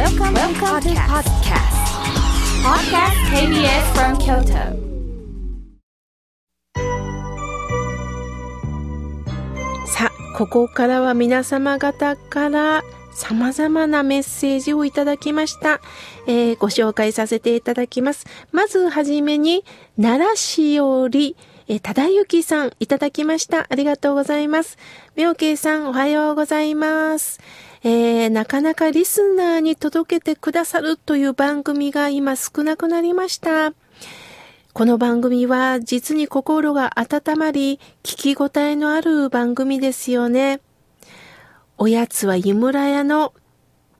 Welcome, Welcome to podcast. Podcast KBS from Kyoto. さあ、ここからは皆様方から様々なメッセージをいただきました。えーご紹介させていただきます。まずはじめに、奈良市より、えー、忠之さんいただきました。ありがとうございます。妙慶さんおはようございます。えーなかなかリスナーに届けてくださるという番組が今少なくなりました。この番組は実に心が温まり、聞き応えのある番組ですよね。おやつは湯村屋の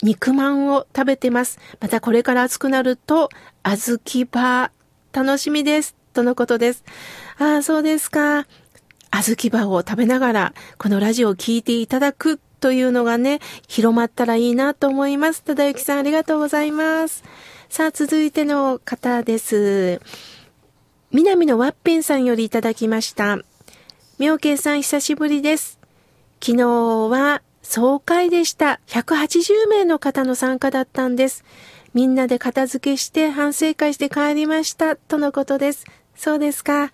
肉まんを食べてます。またこれから暑くなると、小豆バー、楽しみです。とのことです。ああ、そうですか。小豆バーを食べながら、このラジオを聞いていただくというのがね、広まったらいいなと思います。ただゆきさんありがとうございます。さあ、続いての方です。南のワッペンさんよりいただきました。妙慶さん久しぶりです。昨日は総会でした。180名の方の参加だったんです。みんなで片付けして反省会して帰りました。とのことです。そうですか。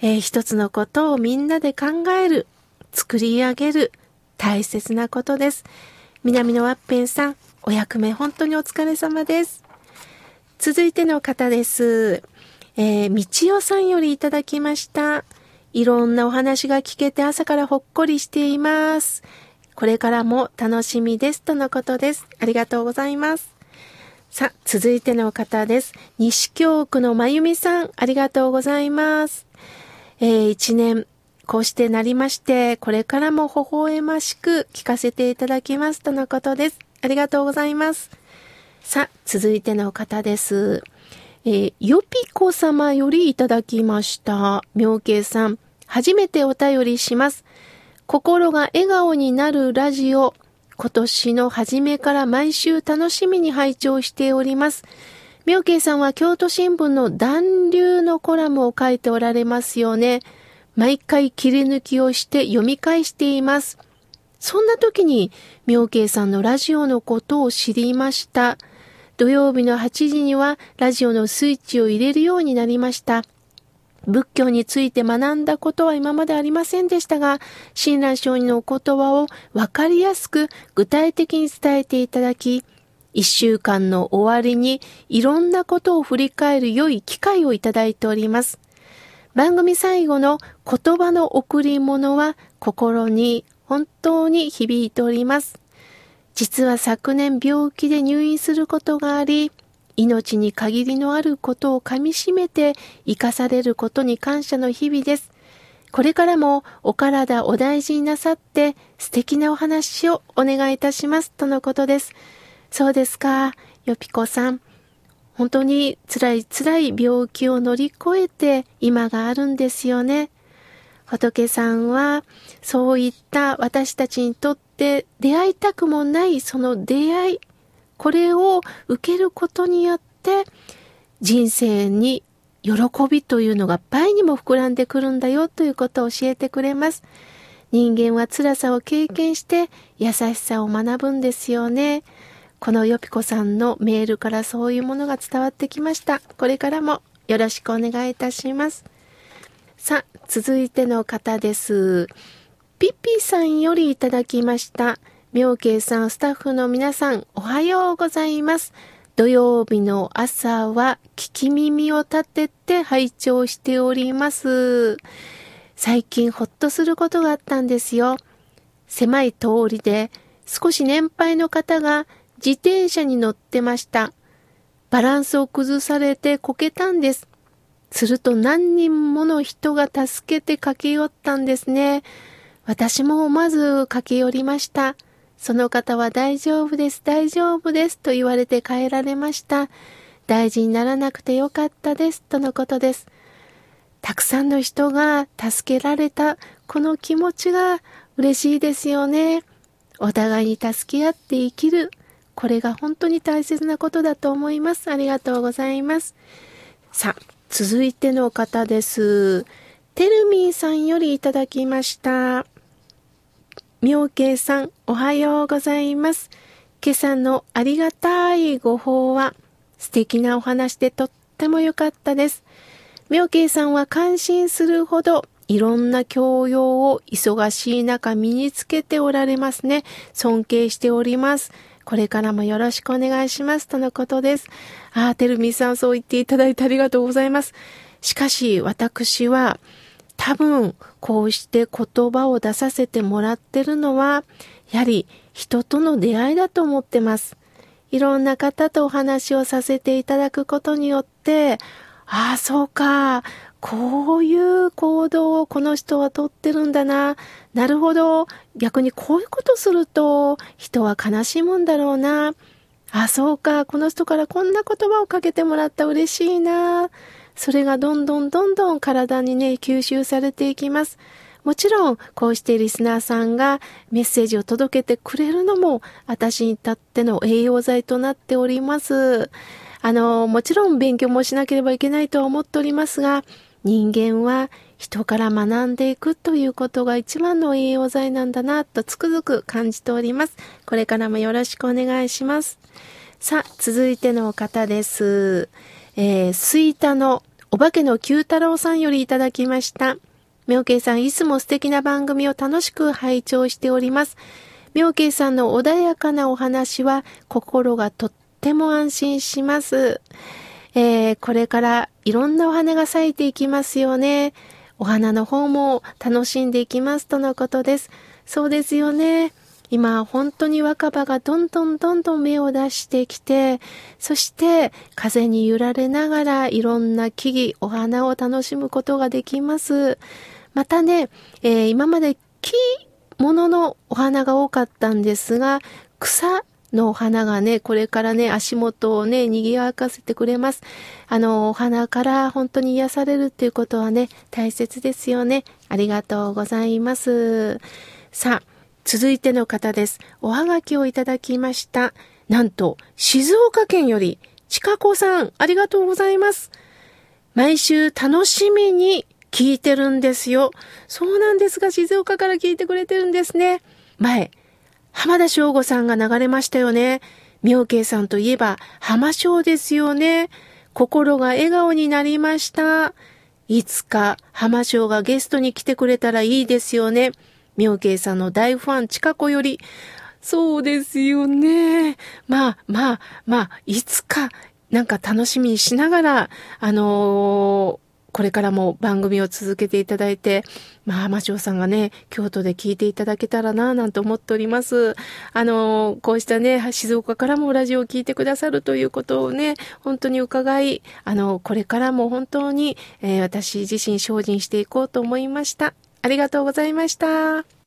えー一つのことをみんなで考える、作り上げる、大切なことです。南のワッペンさん、お役目本当にお疲れ様です。続いての方です。えー、みちおさんよりいただきました。いろんなお話が聞けて朝からほっこりしています。これからも楽しみです。とのことです。ありがとうございます。さあ、続いての方です。西京区のまゆみさん、ありがとうございます。えー一年、こうしてなりまして、これからも微笑ましく聞かせていただきます。とのことです。ありがとうございます。さあ、続いての方です。えーよぴこ様よりいただきました。妙慶さん、初めてお便りします。心が笑顔になるラジオ、今年の初めから毎週楽しみに拝聴しております。妙慶さんは京都新聞の暖流のコラムを書いておられますよね。毎回切り抜きをして読み返しています。そんな時に妙慶さんのラジオのことを知りました。土曜日の8時にはラジオのスイッチを入れるようになりました。仏教について学んだことは今までありませんでしたが、親鸞上人のお言葉をわかりやすく具体的に伝えていただき、一週間の終わりにいろんなことを振り返る良い機会をいただいております。番組最後の言葉の贈り物は心に本当に響いております。実は昨年病気で入院することがあり、命に限りのあることをかみしめて生かされることに感謝の日々です。これからもお体お大事になさって素敵なお話をお願いいたしますとのことです。そうですか、よぴこさん。本当に辛い辛い病気を乗り越えて今があるんですよね。仏さんはそういった私たちにとって出会いたくもないその出会い、これを受けることによって人生に喜びというのが倍にも膨らんでくるんだよということを教えてくれます。人間は辛さを経験して優しさを学ぶんですよね。このよぴこさんのメールからそういうものが伝わってきました。これからもよろしくお願いいたします。さあ、続いての方です。ピッピーさんよりいただきました。妙慶さん、スタッフの皆さん、おはようございます。土曜日の朝は聞き耳を立てて拝聴しております。最近ほっとすることがあったんですよ。狭い通りで少し年配の方が自転車に乗ってました。バランスを崩されてこけたんです。すると何人もの人が助けて駆け寄ったんですね。私も思わず駆け寄りました。その方は大丈夫です、大丈夫ですと言われて帰られました。大事にならなくてよかったですとのことです。たくさんの人が助けられたこの気持ちが嬉しいですよね。お互いに助け合って生きる。これが本当に大切なことだと思います。ありがとうございます。さあ、続いての方です。てるみーさんよりいただきました。妙慶さん、おはようございます。今朝のありがたいご法は素敵なお話でとっても良かったです。妙慶さんは感心するほどいろんな教養を忙しい中身につけておられますね。尊敬しております。これからもよろしくお願いします。とのことです。ああ、てるみさんそう言っていただいてありがとうございます。しかし、私は、多分、こうして言葉を出させてもらってるのは、やはり人との出会いだと思ってます。いろんな方とお話をさせていただくことによって、ああ、そうか。こういう行動をこの人はとってるんだな。なるほど。逆にこういうことすると人は悲しむんだろうな。あ、そうか。この人からこんな言葉をかけてもらった嬉しいな。それがどんどんどんどん体にね、吸収されていきます。もちろん、こうしてリスナーさんがメッセージを届けてくれるのも、私にとっての栄養剤となっております。あの、もちろん勉強もしなければいけないとは思っておりますが、人間は人から学んでいくということが一番の栄養剤なんだなとつくづく感じております。これからもよろしくお願いします。さあ、続いての方です。えー、スイタのお化けの九太郎さんよりいただきました。妙慶さん、いつも素敵な番組を楽しく拝聴しております。妙慶さんの穏やかなお話は心がとっても安心します。えー、これからいろんなお花が咲いていきますよね。お花の方も楽しんでいきますとのことです。そうですよね。今、本当に若葉がどんどんどんどん芽を出してきて、そして風に揺られながらいろんな木々、お花を楽しむことができます。またね、えー、今まで木物のお花が多かったんですが、草のお花がね、これからね、足元をね、賑わかせてくれます。あの、お花から本当に癒されるっていうことはね、大切ですよね。ありがとうございます。さあ、続いての方です。おはがきをいただきました。なんと、静岡県より、ちかこさん、ありがとうございます。毎週楽しみに聞いてるんですよ。そうなんですが、静岡から聞いてくれてるんですね。前、浜田省吾さんが流れましたよね。妙慶さんといえば、浜省ですよね。心が笑顔になりました。いつか浜省がゲストに来てくれたらいいですよね。妙慶さんの大ファン、近子より、そうですよね。まあ、まあ、まあ、いつか、なんか楽しみにしながら、あのーこれからも番組を続けていただいて、まあ、浜城さんがね、京都で聞いていただけたらな、なんて思っております。あの、こうしたね、静岡からもラジオを聞いてくださるということをね、本当に伺い、あの、これからも本当に、えー、私自身精進していこうと思いました。ありがとうございました。